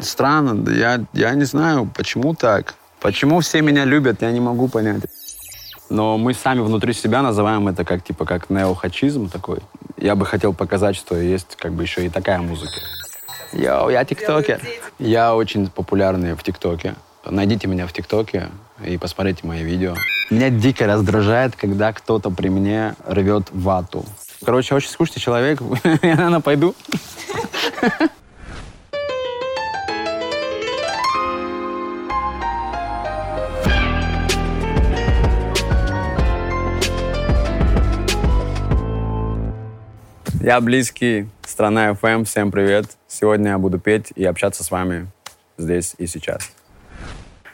Странно, да я, я не знаю, почему так. Почему все меня любят, я не могу понять. Но мы сами внутри себя называем это как типа как неохачизм такой. Я бы хотел показать, что есть как бы еще и такая музыка. Йоу, я тиктокер. Я очень популярный в тиктоке. Найдите меня в ТикТоке и посмотрите мои видео. Меня дико раздражает, когда кто-то при мне рвет вату. Короче, очень скучный человек. Я, наверное, пойду. Я близкий, страна FM, всем привет. Сегодня я буду петь и общаться с вами здесь и сейчас.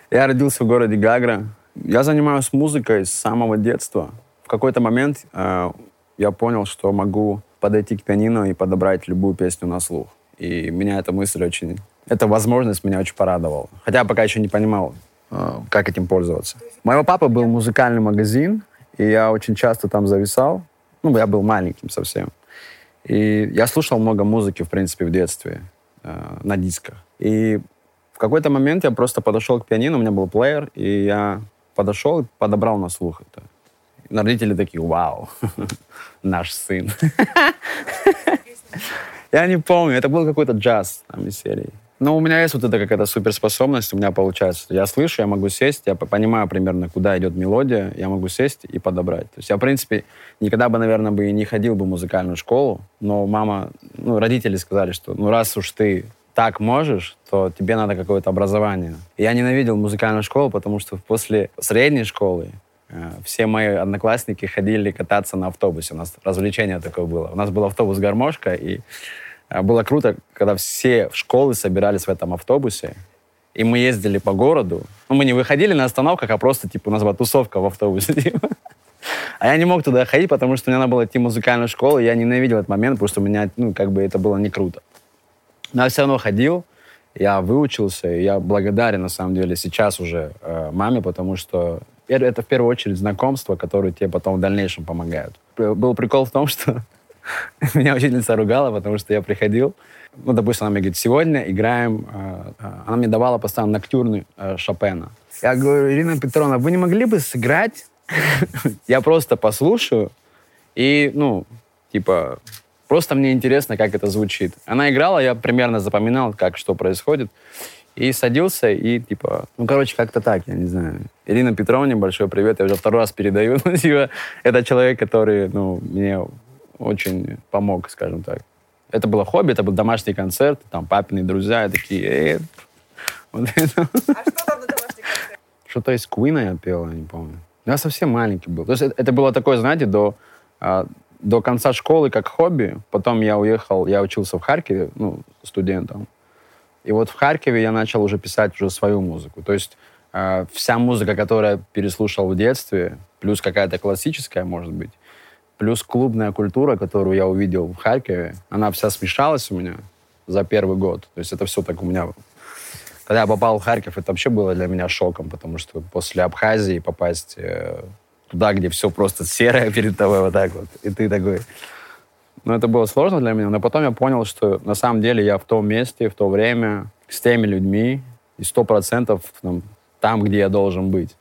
Я родился в городе Гагра. Я занимаюсь музыкой с самого детства. В какой-то момент э, я понял, что могу подойти к пианино и подобрать любую песню на слух. И меня эта мысль очень... Эта возможность меня очень порадовала. Хотя я пока еще не понимал, э, как этим пользоваться. Моего папы был музыкальный магазин, и я очень часто там зависал. Ну, я был маленьким совсем. И я слушал много музыки, в принципе, в детстве э, на дисках. И в какой-то момент я просто подошел к пианино, у меня был плеер, и я подошел и подобрал на слух это. И родители такие, вау, наш сын. Я не помню, это был какой-то джаз там из серии. Но у меня есть вот эта какая-то суперспособность, у меня получается. Я слышу, я могу сесть, я понимаю примерно, куда идет мелодия, я могу сесть и подобрать. То есть я, в принципе, никогда бы, наверное, бы и не ходил бы в музыкальную школу, но мама, ну, родители сказали, что ну, раз уж ты так можешь, то тебе надо какое-то образование. Я ненавидел музыкальную школу, потому что после средней школы э, все мои одноклассники ходили кататься на автобусе. У нас развлечение такое было. У нас был автобус-гармошка, и было круто, когда все школы собирались в этом автобусе, и мы ездили по городу. Ну, мы не выходили на остановках, а просто, типа, у нас была тусовка в автобусе. Типа. А я не мог туда ходить, потому что мне надо было идти в музыкальную школу, и я ненавидел этот момент, потому что у меня, ну, как бы это было не круто. Но я все равно ходил, я выучился, и я благодарен, на самом деле, сейчас уже э, маме, потому что это в первую очередь знакомство, которое тебе потом в дальнейшем помогают. Был прикол в том, что меня учительница ругала, потому что я приходил, ну, допустим, она мне говорит, сегодня играем, э, э, она мне давала постоянно ноктюрны э, Шопена. Я говорю, Ирина Петровна, вы не могли бы сыграть? я просто послушаю и, ну, типа, Просто мне интересно, как это звучит. Она играла, я примерно запоминал, как что происходит. И садился, и типа, ну, короче, как-то так, я не знаю. Ирина Петровна, большой привет, я уже второй раз передаю. Ну, это человек, который, ну, мне очень помог, скажем так. Это было хобби, это был домашний концерт, там папины друзья такие, э, вот это. А что там на домашний концерт? Что-то из Куина я пел, я не помню. Я совсем маленький был. То есть это, это было такое, знаете, до а, до конца школы как хобби. Потом я уехал, я учился в Харькове, ну, студентом. И вот в Харькове я начал уже писать уже свою музыку. То есть э, вся музыка, которую я переслушал в детстве, плюс какая-то классическая, может быть, плюс клубная культура, которую я увидел в Харькове, она вся смешалась у меня за первый год. То есть это все так у меня... Когда я попал в Харьков, это вообще было для меня шоком, потому что после Абхазии попасть э, туда, где все просто серое перед тобой вот так вот. И ты такой... Ну, это было сложно для меня, но потом я понял, что на самом деле я в том месте, в то время, с теми людьми, и сто процентов там, где я должен быть.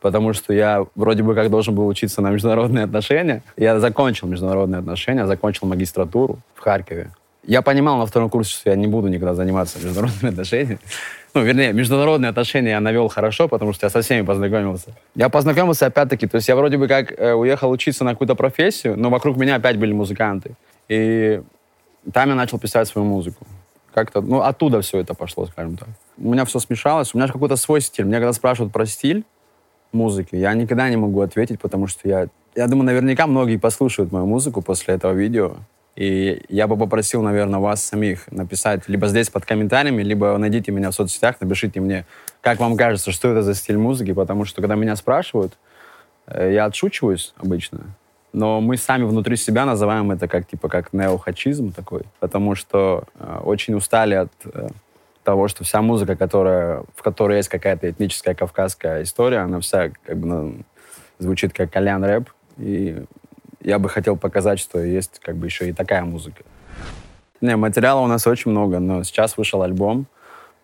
Потому что я вроде бы как должен был учиться на международные отношения. Я закончил международные отношения, закончил магистратуру в Харькове. Я понимал на втором курсе, что я не буду никогда заниматься международными отношениями. Ну, вернее, международные отношения я навел хорошо, потому что я со всеми познакомился. Я познакомился опять-таки, то есть я вроде бы как э, уехал учиться на какую-то профессию, но вокруг меня опять были музыканты. И там я начал писать свою музыку. Как-то, ну, оттуда все это пошло, скажем так. У меня все смешалось, у меня же какой-то свой стиль. Меня когда спрашивают про стиль музыки, я никогда не могу ответить, потому что я, я думаю, наверняка многие послушают мою музыку после этого видео, и я бы попросил, наверное, вас самих написать либо здесь под комментариями, либо найдите меня в соцсетях, напишите мне, как вам кажется, что это за стиль музыки, потому что когда меня спрашивают, э, я отшучиваюсь обычно, но мы сами внутри себя называем это как типа как неохачизм такой, потому что э, очень устали от э, того, что вся музыка, которая, в которой есть какая-то этническая кавказская история, она вся как бы ну, звучит как кальян рэп, и я бы хотел показать, что есть как бы еще и такая музыка. Не, материала у нас очень много, но сейчас вышел альбом.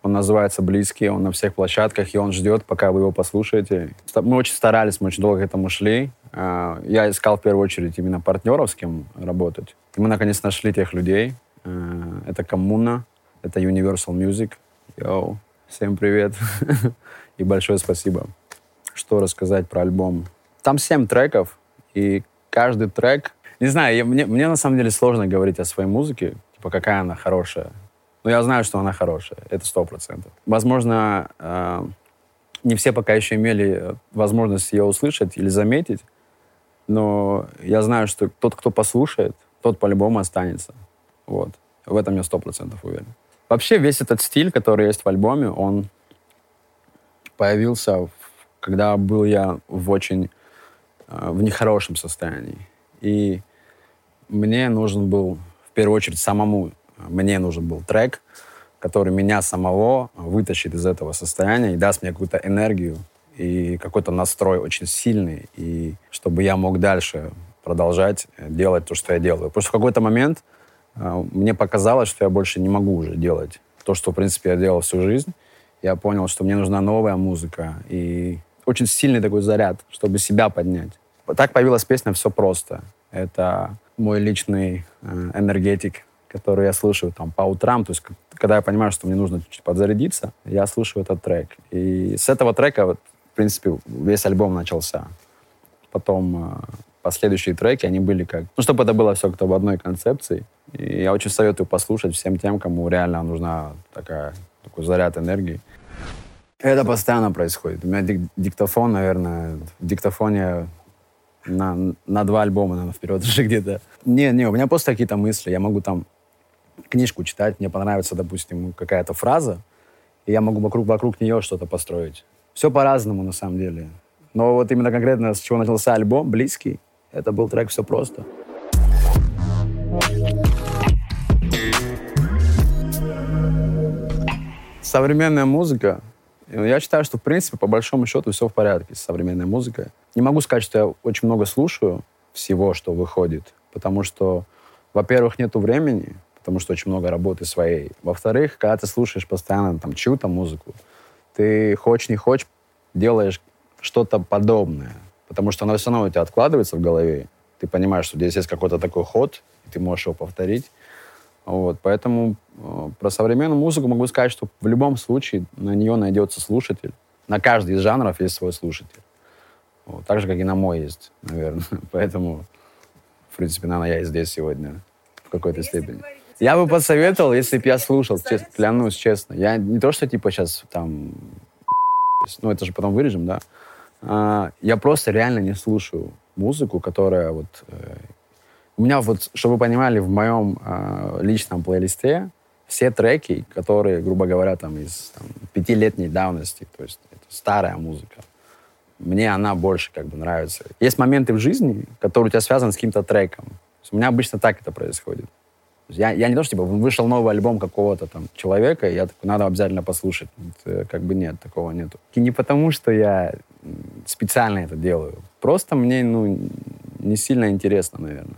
Он называется «Близкий», он на всех площадках, и он ждет, пока вы его послушаете. Мы очень старались, мы очень долго к этому шли. А, я искал в первую очередь именно партнеров, с кем работать. И мы наконец нашли тех людей. А, это Коммуна, это Universal Music. Йоу, всем привет. И большое спасибо. Что рассказать про альбом? Там семь треков, и каждый трек... Не знаю, я, мне, мне на самом деле сложно говорить о своей музыке, типа какая она хорошая. Но я знаю, что она хорошая, это сто процентов. Возможно, э, не все пока еще имели возможность ее услышать или заметить, но я знаю, что тот, кто послушает, тот по-любому останется. Вот. В этом я сто процентов уверен. Вообще весь этот стиль, который есть в альбоме, он появился, когда был я в очень э, в нехорошем состоянии. И мне нужен был в первую очередь самому мне нужен был трек, который меня самого вытащит из этого состояния и даст мне какую-то энергию и какой-то настрой очень сильный, и чтобы я мог дальше продолжать делать то, что я делаю. Потому что в какой-то момент э, мне показалось, что я больше не могу уже делать то, что, в принципе, я делал всю жизнь. Я понял, что мне нужна новая музыка и очень сильный такой заряд, чтобы себя поднять. Так появилась песня «Все просто». Это мой личный э, энергетик, который я слушаю там по утрам, то есть когда я понимаю, что мне нужно чуть-чуть подзарядиться, я слушаю этот трек. И с этого трека, вот, в принципе, весь альбом начался. Потом э, последующие треки, они были как... Ну, чтобы это было все как-то в одной концепции. И я очень советую послушать всем тем, кому реально нужна такая, такой заряд энергии. Это постоянно происходит. У меня дик диктофон, наверное, диктофоне на, на два альбома, наверное, вперед уже где-то. Не, не, у меня просто какие-то мысли. Я могу там книжку читать, мне понравится, допустим, какая-то фраза, и я могу вокруг, вокруг нее что-то построить. Все по-разному, на самом деле. Но вот именно конкретно с чего начался альбом, «Близкий», это был трек «Все просто». Современная музыка, я считаю, что, в принципе, по большому счету, все в порядке с современной музыкой. Не могу сказать, что я очень много слушаю всего, что выходит, потому что, во-первых, нету времени, потому что очень много работы своей. Во-вторых, когда ты слушаешь постоянно там чью-то музыку, ты хочешь не хочешь, делаешь что-то подобное, потому что оно все равно у тебя откладывается в голове. Ты понимаешь, что здесь есть какой-то такой ход, и ты можешь его повторить. Вот, поэтому э, про современную музыку могу сказать, что в любом случае на нее найдется слушатель. На каждый из жанров есть свой слушатель. Вот, так же, как и на мой есть, наверное. Поэтому, в принципе, наверное, я и здесь сегодня в какой-то степени. Я бы посоветовал, если бы я слушал, честно, клянусь, честно. Я не то, что типа сейчас там... Ну, это же потом вырежем, да? А, я просто реально не слушаю музыку, которая вот... Э, у меня вот, чтобы вы понимали, в моем э, личном плейлисте все треки, которые, грубо говоря, там из там, пятилетней давности, то есть это старая музыка, мне она больше как бы нравится. Есть моменты в жизни, которые у тебя связаны с каким-то треком. У меня обычно так это происходит. Я, я не то, что типа вышел новый альбом какого-то там человека, и я такой, надо обязательно послушать. Это, как бы нет, такого нету. И не потому, что я специально это делаю. Просто мне, ну, не сильно интересно, наверное.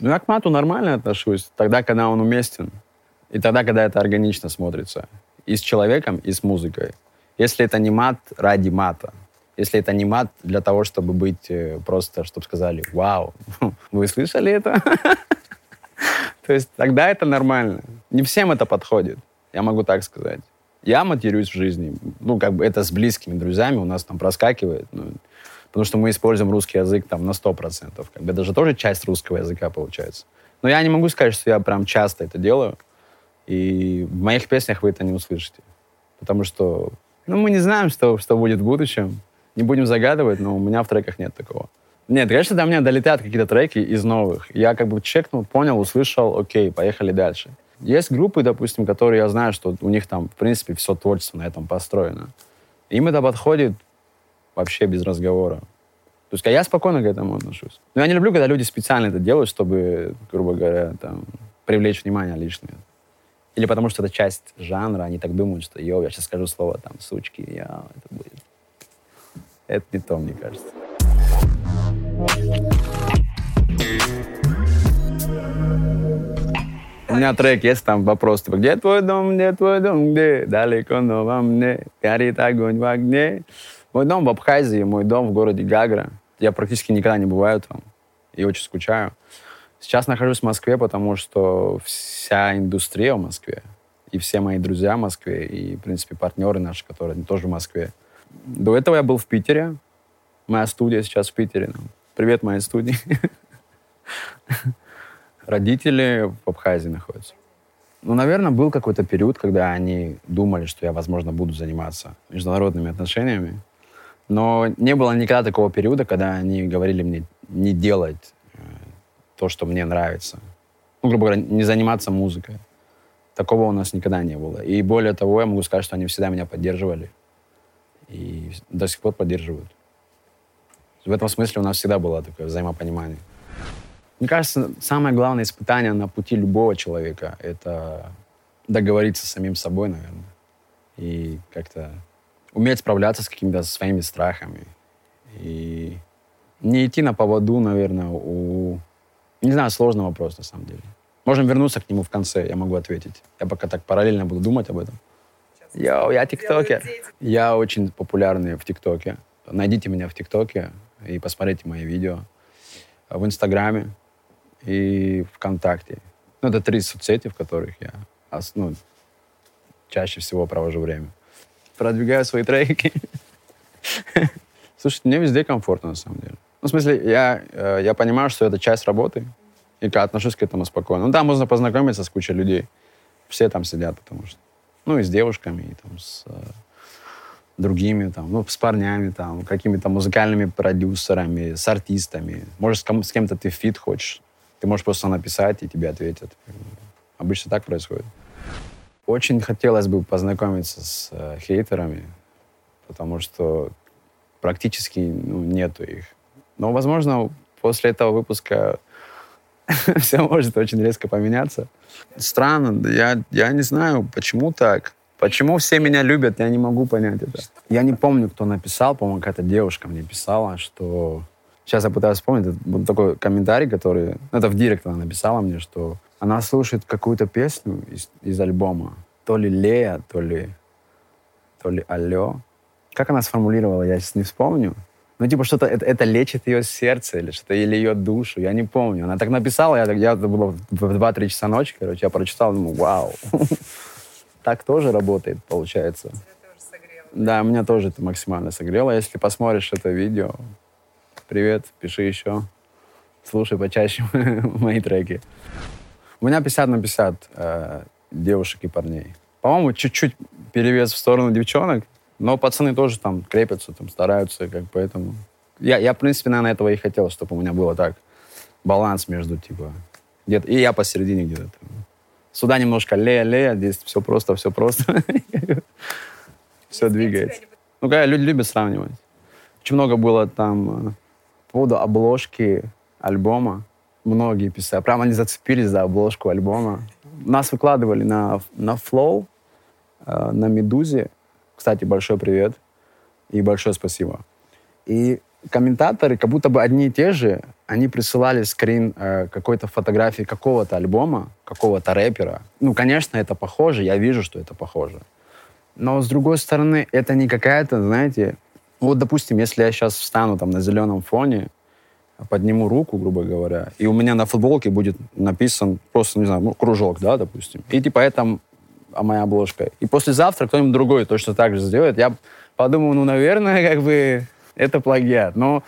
Ну, я к мату нормально отношусь, тогда, когда он уместен. И тогда, когда это органично смотрится. И с человеком, и с музыкой. Если это не мат ради мата. Если это не мат для того, чтобы быть э, просто, чтобы сказали, вау, вы слышали это? То есть тогда это нормально. Не всем это подходит, я могу так сказать. Я матерюсь в жизни. Ну, как бы это с близкими друзьями у нас там проскакивает. Ну, потому что мы используем русский язык там на 100%. Как бы это же тоже часть русского языка получается. Но я не могу сказать, что я прям часто это делаю. И в моих песнях вы это не услышите. Потому что ну, мы не знаем, что, что будет в будущем. Не будем загадывать, но у меня в треках нет такого. Нет, конечно, до меня долетают какие-то треки из новых. Я как бы чекнул, понял, услышал, окей, поехали дальше. Есть группы, допустим, которые я знаю, что у них там, в принципе, все творчество на этом построено. Им это подходит вообще без разговора. То есть я спокойно к этому отношусь. Но я не люблю, когда люди специально это делают, чтобы, грубо говоря, там, привлечь внимание лишнее. Или потому что это часть жанра, они так думают, что, йоу, я сейчас скажу слово, там, сучки, я, это будет. Это не то, мне кажется. меня трек есть, там вопрос, типа, где твой дом, где твой дом, где? Далеко, но во мне горит огонь в огне. Мой дом в Абхазии, мой дом в городе Гагра. Я практически никогда не бываю там и очень скучаю. Сейчас нахожусь в Москве, потому что вся индустрия в Москве, и все мои друзья в Москве, и, в принципе, партнеры наши, которые тоже в Москве. До этого я был в Питере. Моя студия сейчас в Питере. Привет моей студии. Родители в Абхазии находятся. Ну, наверное, был какой-то период, когда они думали, что я, возможно, буду заниматься международными отношениями. Но не было никогда такого периода, когда они говорили мне не делать то, что мне нравится. Ну, грубо говоря, не заниматься музыкой. Такого у нас никогда не было. И более того, я могу сказать, что они всегда меня поддерживали. И до сих пор поддерживают. В этом смысле у нас всегда было такое взаимопонимание. Мне кажется, самое главное испытание на пути любого человека — это договориться с самим собой, наверное. И как-то уметь справляться с какими-то своими страхами. И не идти на поводу, наверное, у... Не знаю, сложный вопрос, на самом деле. Можем вернуться к нему в конце, я могу ответить. Я пока так параллельно буду думать об этом. Йоу, я тиктокер. Я очень популярный в тиктоке. Найдите меня в тиктоке и посмотрите мои видео. В Инстаграме и ВКонтакте. Ну, это три соцсети, в которых я ну, чаще всего провожу время. Продвигаю свои треки. Слушай, мне везде комфортно, на самом деле. Ну, в смысле, я, э, я понимаю, что это часть работы, и отношусь к этому спокойно. Ну, там можно познакомиться с кучей людей. Все там сидят, потому что... Ну, и с девушками, и там с э, другими, там, ну, с парнями, там, какими-то музыкальными продюсерами, с артистами. Может, с, кем- с кем-то ты фит хочешь. Ты можешь просто написать, и тебе ответят. Обычно так происходит. Очень хотелось бы познакомиться с э, хейтерами, потому что практически ну, нету их. Но, возможно, после этого выпуска все может очень резко поменяться. Странно, я, я не знаю, почему так. Почему все меня любят, я не могу понять это. Я не помню, кто написал, по-моему, какая-то девушка мне писала, что Сейчас я пытаюсь вспомнить, это был такой комментарий, который... Ну, это в директ она написала мне, что она слушает какую-то песню из, из альбома. То ли Лея, то ли... То ли Алло. Как она сформулировала, я сейчас не вспомню. Ну, типа, что-то это, это лечит ее сердце или что-то, или ее душу, я не помню. Она так написала, я, я было в 2-3 часа ночи, короче, я прочитал, думаю, вау. Так тоже работает, получается. Да, меня тоже это максимально согрело. Если посмотришь это видео, привет, пиши еще. Слушай почаще мои треки. У меня 50 на 50 э, девушек и парней. По-моему, чуть-чуть перевес в сторону девчонок, но пацаны тоже там крепятся, там стараются, как поэтому... Я, я, в принципе, наверное, этого и хотел, чтобы у меня было так. Баланс между, типа, где-то... И я посередине где-то. Сюда немножко лея-лея, здесь все просто, все просто. Все двигается. Ну, когда люди любят сравнивать. Очень много было там э, по поводу обложки альбома. Многие писали. Прямо они зацепились за обложку альбома. Нас выкладывали на, на Flow, э, на Медузе. Кстати, большой привет и большое спасибо. И комментаторы, как будто бы одни и те же, они присылали скрин э, какой-то фотографии какого-то альбома, какого-то рэпера. Ну, конечно, это похоже, я вижу, что это похоже. Но, с другой стороны, это не какая-то, знаете, вот, допустим, если я сейчас встану там на зеленом фоне, подниму руку, грубо говоря, и у меня на футболке будет написан просто, не знаю, ну, кружок, да, допустим. И типа это а моя обложка. И послезавтра кто-нибудь другой точно так же сделает. Я подумал, ну, наверное, как бы это плагиат. Но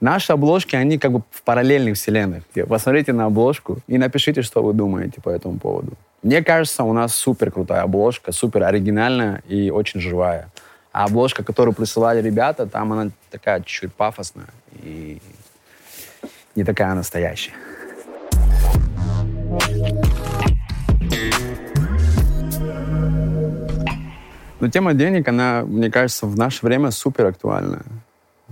наши обложки, они как бы в параллельных вселенных. Посмотрите на обложку и напишите, что вы думаете по этому поводу. Мне кажется, у нас супер крутая обложка, супер оригинальная и очень живая. А обложка, которую присылали ребята, там она такая чуть-чуть пафосная и не такая настоящая. Но тема денег, она, мне кажется, в наше время супер актуальна.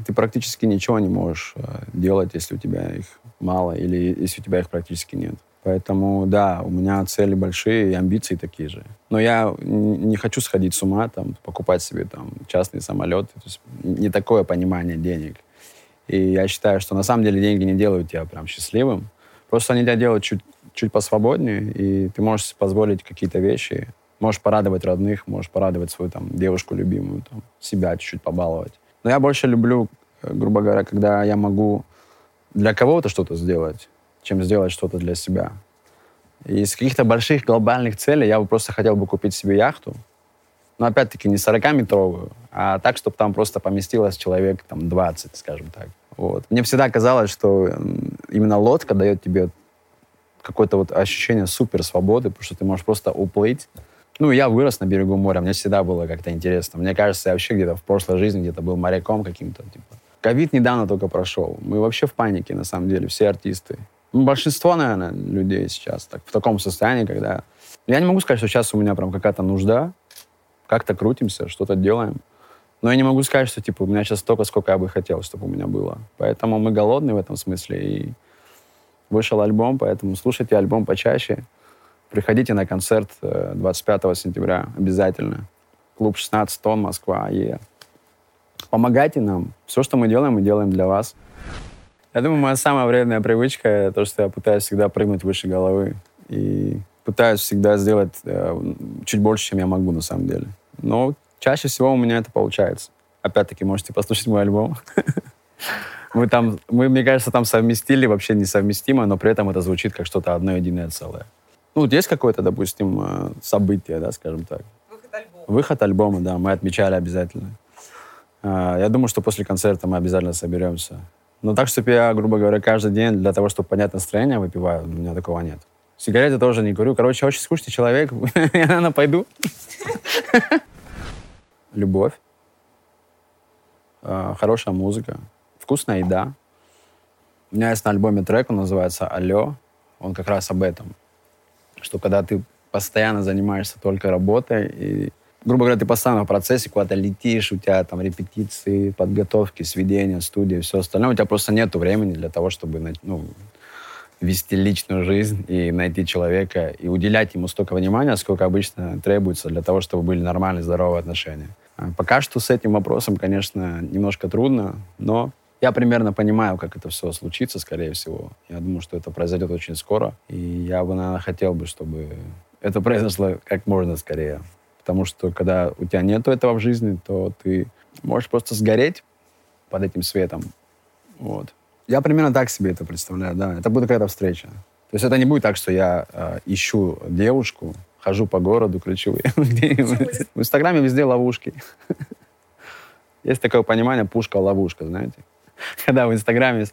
Ты практически ничего не можешь э, делать, если у тебя их мало или если у тебя их практически нет. Поэтому, да, у меня цели большие и амбиции такие же. Но я не хочу сходить с ума, там, покупать себе там частный самолет. То есть не такое понимание денег. И я считаю, что на самом деле деньги не делают тебя прям счастливым. Просто они тебя делают чуть чуть посвободнее, и ты можешь позволить какие-то вещи, можешь порадовать родных, можешь порадовать свою там девушку любимую, там, себя чуть-чуть побаловать. Но я больше люблю, э, грубо говоря, когда я могу для кого-то что-то сделать, чем сделать что-то для себя. Из каких-то больших глобальных целей я бы просто хотел бы купить себе яхту, но опять-таки не 40-метровую, а так, чтобы там просто поместилось человек там 20, скажем так. Вот. Мне всегда казалось, что именно лодка дает тебе какое-то вот ощущение супер свободы, потому что ты можешь просто уплыть. Ну, я вырос на берегу моря, мне всегда было как-то интересно. Мне кажется, я вообще где-то в прошлой жизни где-то был моряком каким-то, типа. Ковид недавно только прошел. Мы вообще в панике, на самом деле, все артисты. Ну, большинство, наверное, людей сейчас так, в таком состоянии, когда... Я не могу сказать, что сейчас у меня прям какая-то нужда, как-то крутимся, что-то делаем. Но я не могу сказать, что типа у меня сейчас столько, сколько я бы хотел, чтобы у меня было. Поэтому мы голодны в этом смысле. И вышел альбом, поэтому слушайте альбом почаще. Приходите на концерт 25 э, сентября обязательно. Клуб 16 тонн, Москва, Е. Помогайте нам. Все, что мы делаем, мы делаем для вас. Я думаю, моя самая вредная привычка — то, что я пытаюсь всегда прыгнуть выше головы. И пытаюсь всегда сделать э, чуть больше, чем я могу на самом деле. Но чаще всего у меня это получается. Опять-таки, можете послушать мой альбом. Мы там, мы, мне кажется, там совместили вообще несовместимо, но при этом это звучит как что-то одно единое целое. Ну, вот есть какое-то, допустим, э, событие, да, скажем так. Выход альбома. Выход альбома, да, мы отмечали обязательно. А, я думаю, что после концерта мы обязательно соберемся. Но так, чтобы я, грубо говоря, каждый день для того, чтобы поднять настроение, выпиваю, у меня такого нет. Сигареты тоже не курю. Короче, очень скучный человек. Я, наверное, пойду. Любовь. А, хорошая музыка. Вкусная еда. У меня есть на альбоме трек, он называется «Алло». Он как раз об этом. Что когда ты постоянно занимаешься только работой, и, грубо говоря, ты постоянно в процессе куда-то летишь, у тебя там репетиции, подготовки, сведения, студии, все остальное, у тебя просто нет времени для того, чтобы ну, вести личную жизнь и найти человека и уделять ему столько внимания, сколько обычно требуется для того, чтобы были нормальные, здоровые отношения. А пока что с этим вопросом, конечно, немножко трудно, но я примерно понимаю, как это все случится, скорее всего. Я думаю, что это произойдет очень скоро. И я бы, наверное, хотел бы, чтобы это произошло как можно скорее. Потому что когда у тебя нет этого в жизни, то ты можешь просто сгореть под этим светом. Вот. Я примерно так себе это представляю, да. Это будет какая-то встреча. То есть это не будет так, что я э, ищу девушку, хожу по городу, кричу В Инстаграме везде ловушки. Есть такое понимание пушка-ловушка, знаете. Когда в Инстаграме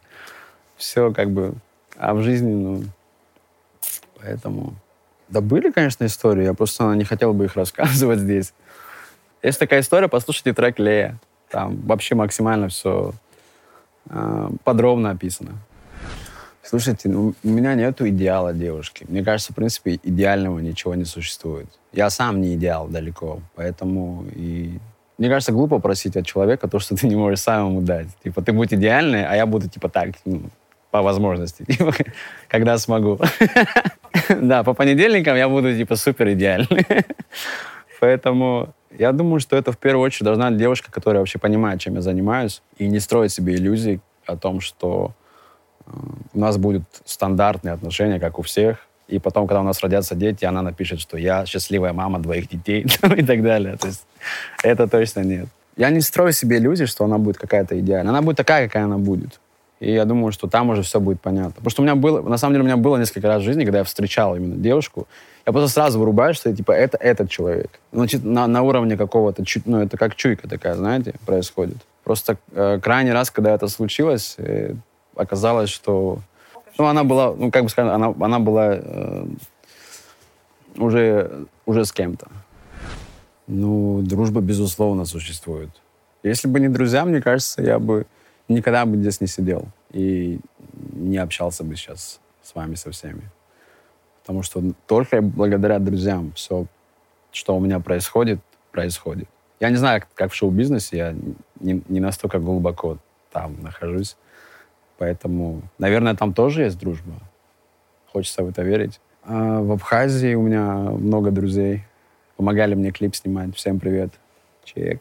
все как бы... А в жизни, ну... Поэтому... Да были, конечно, истории. Я просто не хотел бы их рассказывать здесь. Есть такая история, послушайте трек Лея. Там вообще максимально все а, подробно описано. Слушайте, ну, у меня нет идеала девушки. Мне кажется, в принципе, идеального ничего не существует. Я сам не идеал далеко, поэтому и... Мне кажется, глупо просить от человека то, что ты не можешь сам ему дать. Типа, ты будь идеальный, а я буду, типа, так, ну, по возможности, типа, когда смогу. Да, по понедельникам я буду, типа, супер идеальный. Поэтому я думаю, что это в первую очередь должна девушка, которая вообще понимает, чем я занимаюсь, и не строит себе иллюзий о том, что э, у нас будут стандартные отношения, как у всех, и потом, когда у нас родятся дети, она напишет, что я счастливая мама двоих детей и так далее. То есть это точно нет. Я не строю себе иллюзий, что она будет какая-то идеальная. Она будет такая, какая она будет. И я думаю, что там уже все будет понятно. Потому что у меня было, на самом деле, у меня было несколько раз в жизни, когда я встречал именно девушку, я просто сразу вырубаю, что типа это этот человек. Значит, на, на уровне какого-то, ну, это как чуйка такая, знаете, происходит. Просто э, крайний раз, когда это случилось, э, оказалось, что... Ну, она была, ну, как бы сказать, она, она была э, уже, уже с кем-то. Ну, дружба, безусловно, существует. Если бы не друзья, мне кажется, я бы никогда бы здесь не сидел и не общался бы сейчас с вами со всеми. Потому что только благодаря друзьям все, что у меня происходит, происходит. Я не знаю, как в шоу-бизнесе, я не, не настолько глубоко там нахожусь. Поэтому, наверное, там тоже есть дружба. Хочется в это верить. А в Абхазии у меня много друзей. Помогали мне клип снимать. Всем привет, Чек.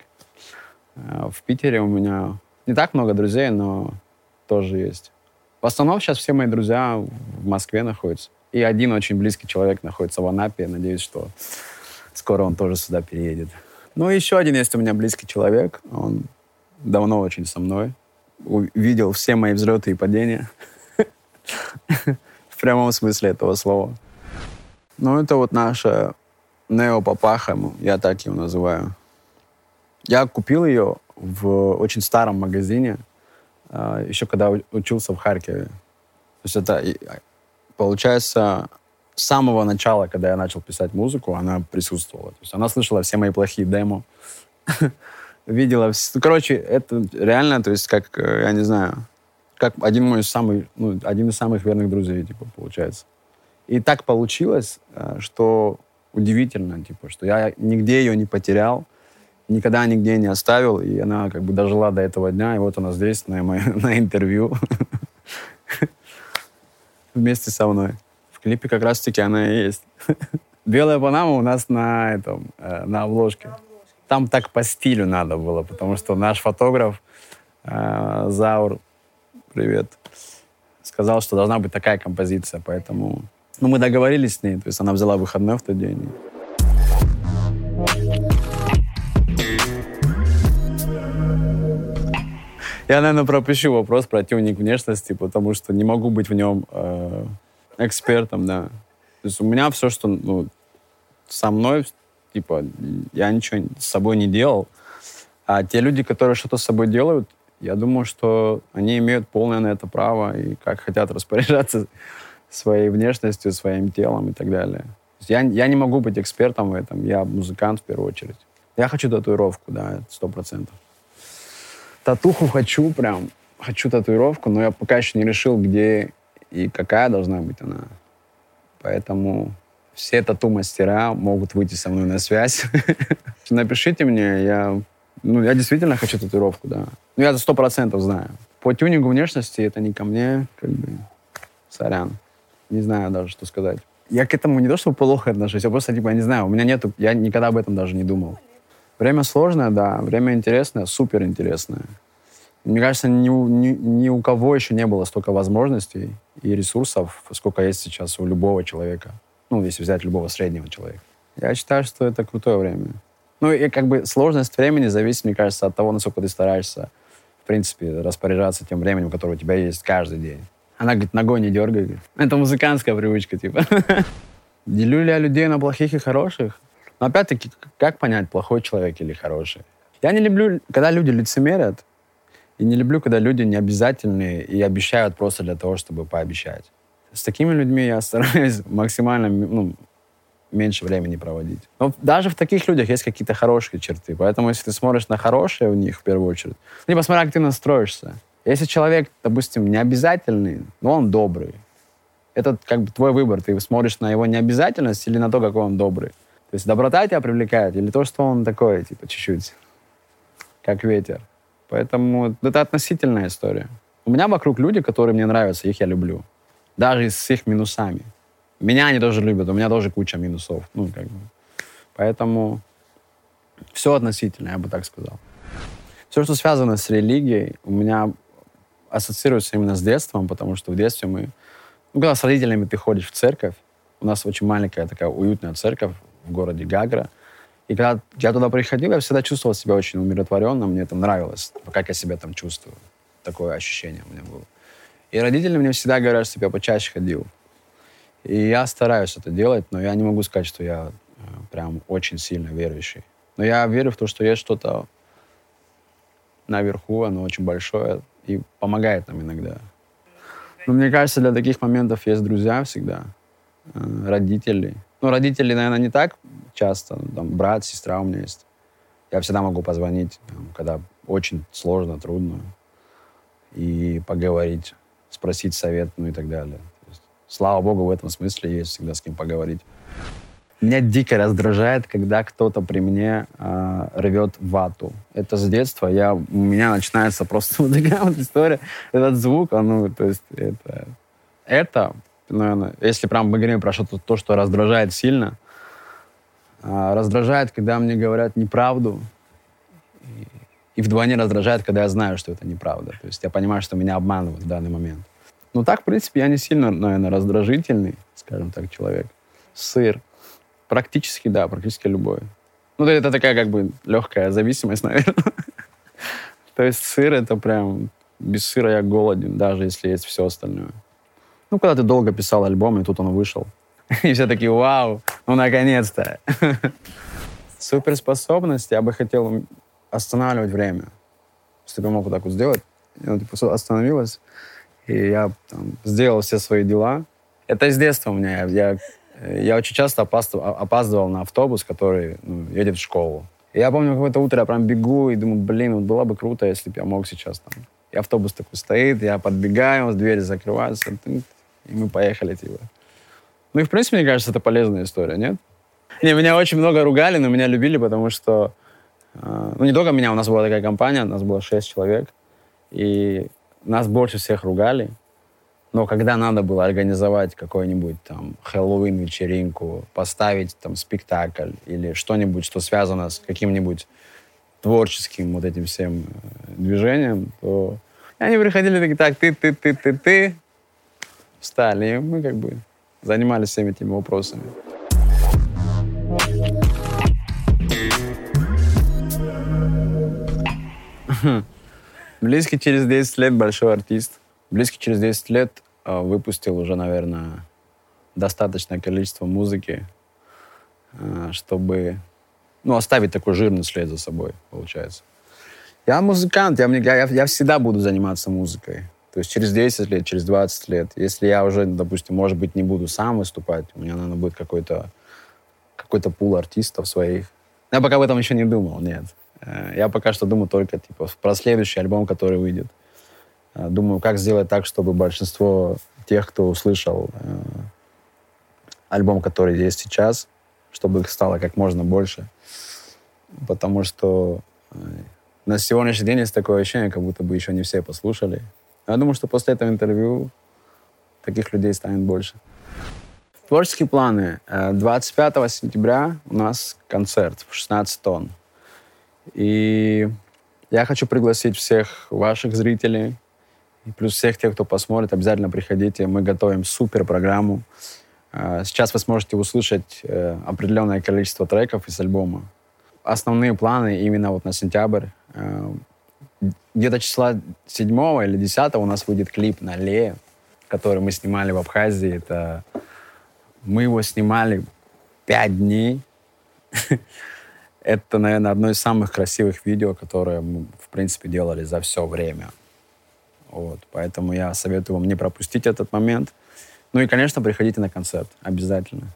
А в Питере у меня не так много друзей, но тоже есть. В основном сейчас все мои друзья в Москве находятся. И И один очень близкий человек находится в Анапе. Надеюсь, что скоро он тоже сюда переедет. Ну, еще один есть у меня близкий человек. Он давно очень со мной. Увидел все мои взлеты и падения. В прямом смысле этого слова. Ну, это вот наша неопапаха, я так его называю. Я купил ее в очень старом магазине, а, еще когда учился в Харькове. То есть это, получается, с самого начала, когда я начал писать музыку, она присутствовала. То есть она слышала все мои плохие демо, видела... Ну, короче, это реально, то есть как, э, я не знаю, как один мой самый, ну, один из самых верных друзей, типа, получается. И так получилось, э, что удивительно, типа, что я нигде ее не потерял, никогда нигде не оставил, и она как бы дожила до этого дня, и вот она здесь на, на интервью вместе со мной. В клипе как раз-таки она и есть. Белая панама у нас на этом, э, на обложке. Там так по стилю надо было, потому что наш фотограф э, Заур, привет, сказал, что должна быть такая композиция, поэтому... Ну, мы договорились с ней, то есть она взяла выходной в тот день. Я, наверное, пропущу вопрос про тюнинг внешности, потому что не могу быть в нем э, экспертом, да. То есть у меня все, что ну, со мной, типа, я ничего с собой не делал. А те люди, которые что-то с собой делают, я думаю, что они имеют полное на это право и как хотят распоряжаться своей внешностью, своим телом и так далее. Я, я не могу быть экспертом в этом, я музыкант в первую очередь. Я хочу татуировку, да, сто процентов. Татуху хочу прям, хочу татуировку, но я пока еще не решил, где и какая должна быть она. Поэтому все тату-мастера могут выйти со мной на связь. Напишите мне, я, ну, я действительно хочу татуировку, да. Ну, я сто процентов знаю. По тюнингу внешности это не ко мне, как бы, сорян. Не знаю даже, что сказать. Я к этому не то, чтобы плохо отношусь, я просто, типа, я не знаю, у меня нету, я никогда об этом даже не думал. Время сложное, да. Время интересное, супер интересное. Мне кажется, ни, ни, ни у кого еще не было столько возможностей и ресурсов, сколько есть сейчас у любого человека. Ну, если взять любого среднего человека. Я считаю, что это крутое время. Ну, и как бы сложность времени зависит, мне кажется, от того, насколько ты стараешься, в принципе, распоряжаться тем временем, которое у тебя есть каждый день. Она говорит, ногой не дергай. Это музыкантская привычка, типа. Делю ли я людей на плохих и хороших? Но опять-таки, как понять, плохой человек или хороший? Я не люблю, когда люди лицемерят, и не люблю, когда люди необязательные и обещают просто для того, чтобы пообещать. С такими людьми я стараюсь максимально ну, меньше времени проводить. Но даже в таких людях есть какие-то хорошие черты. Поэтому если ты смотришь на хорошие у них в первую очередь, ну, посмотри, как ты настроишься. Если человек, допустим, необязательный, но он добрый, это как бы твой выбор. Ты смотришь на его необязательность или на то, какой он добрый. То есть доброта тебя привлекает или то, что он такой, типа, чуть-чуть, как ветер. Поэтому это относительная история. У меня вокруг люди, которые мне нравятся, их я люблю. Даже с их минусами. Меня они тоже любят, у меня тоже куча минусов. Ну, как бы. Поэтому все относительно, я бы так сказал. Все, что связано с религией, у меня ассоциируется именно с детством, потому что в детстве мы... Ну, когда с родителями ты ходишь в церковь, у нас очень маленькая такая уютная церковь в городе Гагра, и когда я туда приходил, я всегда чувствовал себя очень умиротворенно, мне это нравилось, как я себя там чувствую. Такое ощущение у меня было. И родители мне всегда говорят, чтобы я почаще ходил. И я стараюсь это делать, но я не могу сказать, что я э, прям очень сильно верующий. Но я верю в то, что есть что-то наверху, оно очень большое и помогает нам иногда. Но мне кажется, для таких моментов есть друзья всегда, э, родители. Ну, родители, наверное, не так часто. Там брат, сестра у меня есть. Я всегда могу позвонить, когда очень сложно, трудно, и поговорить, спросить совет, ну и так далее. Есть, слава богу, в этом смысле есть всегда с кем поговорить. Меня дико раздражает, когда кто-то при мне э, рвет вату. Это с детства. Я, у меня начинается просто вот такая вот история. Этот звук, он, ну, то есть это... Это, наверное, если прям мы говорим про что-то, то, что раздражает сильно, а, раздражает, когда мне говорят неправду. И, вдвойне раздражает, когда я знаю, что это неправда. То есть я понимаю, что меня обманывают в данный момент. Ну так, в принципе, я не сильно, наверное, раздражительный, скажем так, человек. Сыр. Практически, да, практически любой. Ну, это такая как бы легкая зависимость, наверное. То есть сыр это прям... Без сыра я голоден, даже если есть все остальное. Ну, когда ты долго писал альбом, и тут он вышел. И все такие, вау, ну, наконец-то. Суперспособность, я бы хотел останавливать время. Если бы я мог вот так вот сделать, я типа, остановилась, и я там, сделал все свои дела. Это с детства у меня. Я, я очень часто опаздывал, опаздывал на автобус, который ну, едет в школу. И я помню, какое-то утро я прям бегу и думаю, блин, вот было бы круто, если бы я мог сейчас там. И автобус такой стоит, я подбегаю, двери закрываются, и мы поехали, типа. Ну и, в принципе, мне кажется, это полезная история, нет? Не, меня очень много ругали, но меня любили, потому что... Э, ну, не только меня, у нас была такая компания, у нас было шесть человек, и нас больше всех ругали. Но когда надо было организовать какой-нибудь там Хэллоуин-вечеринку, поставить там спектакль или что-нибудь, что связано с каким-нибудь творческим вот этим всем э, движением, то они приходили такие, так, ты, ты, ты, ты, ты, встали, и мы как бы занимались всеми этими вопросами. Близкий через 10 лет большой артист. Близкий через 10 лет э, выпустил уже, наверное, достаточное количество музыки, э, чтобы ну, оставить такой жирный след за собой, получается. Я музыкант, я, я, я всегда буду заниматься музыкой. То есть через 10 лет, через 20 лет. Если я уже, допустим, может быть, не буду сам выступать, у меня, наверное, будет какой-то какой-то пул артистов своих. Я пока об этом еще не думал, нет. Э, я пока что думаю только типа, про следующий альбом, который выйдет. Э, думаю, как сделать так, чтобы большинство тех, кто услышал э, альбом, который есть сейчас, чтобы их стало как можно больше. Потому что на сегодняшний день есть такое ощущение, как будто бы еще не все послушали. Я думаю, что после этого интервью таких людей станет больше. Творческие планы. 25 сентября у нас концерт в 16 тонн. И я хочу пригласить всех ваших зрителей, и плюс всех тех, кто посмотрит, обязательно приходите. Мы готовим супер программу. А, сейчас вы сможете услышать э, определенное количество треков из альбома. Основные планы именно вот на сентябрь. Э, где-то числа 7 или 10 у нас выйдет клип на Ле, который мы снимали в Абхазии. Это... Мы его снимали 5 дней. Это, наверное, одно из самых красивых видео, которые мы, в принципе, делали за все время. Вот. Поэтому я советую вам не пропустить этот момент. Ну и, конечно, приходите на концерт. Обязательно.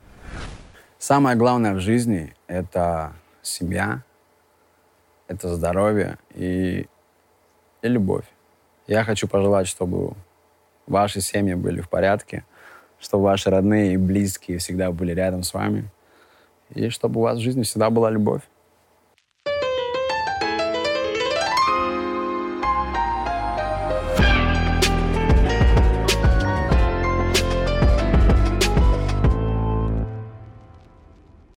Самое главное в жизни — это семья, это здоровье и, и любовь. Я хочу пожелать, чтобы ваши семьи были в порядке, чтобы ваши родные и близкие всегда были рядом с вами, и чтобы у вас в жизни всегда была любовь.